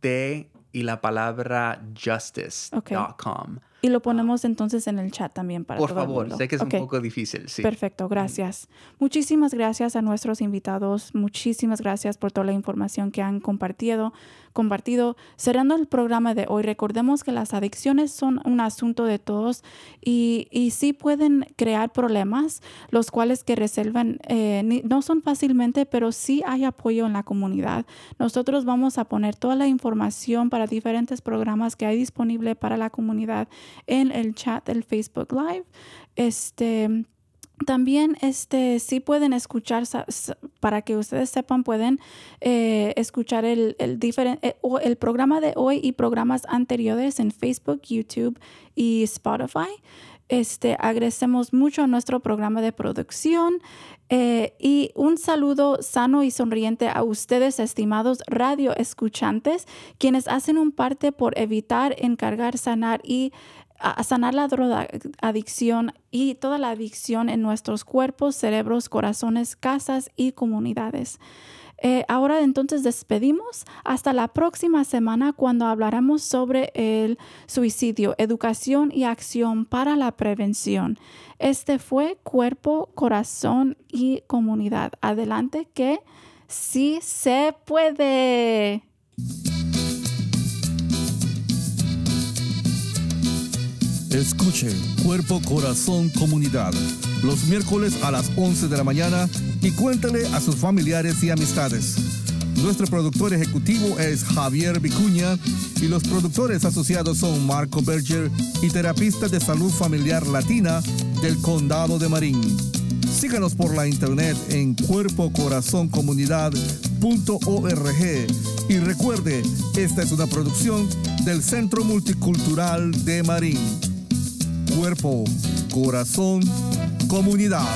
T y la palabra justice.com. Y lo ponemos entonces en el chat también para Por todo el favor, mundo. sé que es un poco difícil, sí. Perfecto, gracias. Muchísimas gracias a nuestros invitados. Muchísimas gracias por toda la información que han compartido. Compartido. Cerrando el programa de hoy, recordemos que las adicciones son un asunto de todos y, y sí pueden crear problemas, los cuales que resuelven eh, no son fácilmente, pero sí hay apoyo en la comunidad. Nosotros vamos a poner toda la información para diferentes programas que hay disponible para la comunidad en el chat del Facebook Live. Este. También, este, sí pueden escuchar, para que ustedes sepan, pueden eh, escuchar el, el, diferen- eh, el programa de hoy y programas anteriores en Facebook, YouTube y Spotify. Este, agradecemos mucho a nuestro programa de producción eh, y un saludo sano y sonriente a ustedes, estimados radio escuchantes, quienes hacen un parte por evitar, encargar, sanar y a sanar la drogadicción y toda la adicción en nuestros cuerpos, cerebros, corazones, casas y comunidades. Eh, ahora entonces despedimos hasta la próxima semana cuando hablaremos sobre el suicidio, educación y acción para la prevención. Este fue cuerpo, corazón y comunidad. Adelante que sí se puede. Escuche Cuerpo, Corazón, Comunidad los miércoles a las 11 de la mañana y cuéntale a sus familiares y amistades. Nuestro productor ejecutivo es Javier Vicuña y los productores asociados son Marco Berger y terapista de salud familiar latina del Condado de Marín. Síganos por la internet en cuerpocorazoncomunidad.org y recuerde, esta es una producción del Centro Multicultural de Marín cuerpo, corazón, comunidad.